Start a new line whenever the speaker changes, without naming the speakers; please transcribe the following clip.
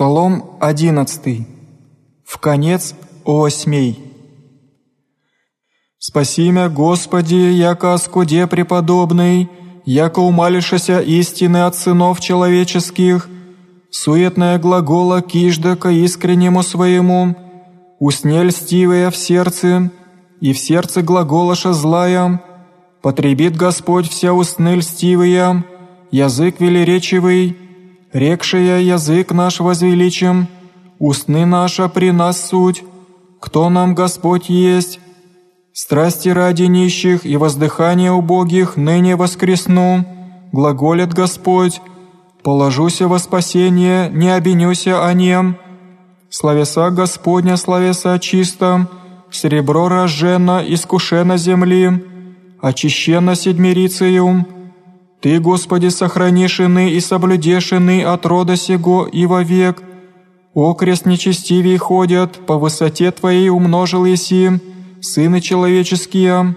Псалом 11. В конец о осьмей. Спаси мя, Господи, яко скуде преподобный, яко умалишася истины от сынов человеческих, суетная глагола кижда ко искреннему своему, усне льстивая в сердце, и в сердце глаголаша злая, потребит Господь вся устны льстивые, язык велеречивый, рекшая язык наш возвеличим, устны наша при нас суть, кто нам Господь есть, страсти ради нищих и воздыхание убогих ныне воскресну, глаголит Господь, положуся во спасение, не обенюся о нем, славеса Господня, славеса чисто, серебро рожжено, искушено земли, очищено седмирицею, ты, Господи, сохранишь ины и соблюдешь ины от рода сего и вовек. Окрест нечестивей ходят, по высоте Твоей умножил еси, сыны человеческие,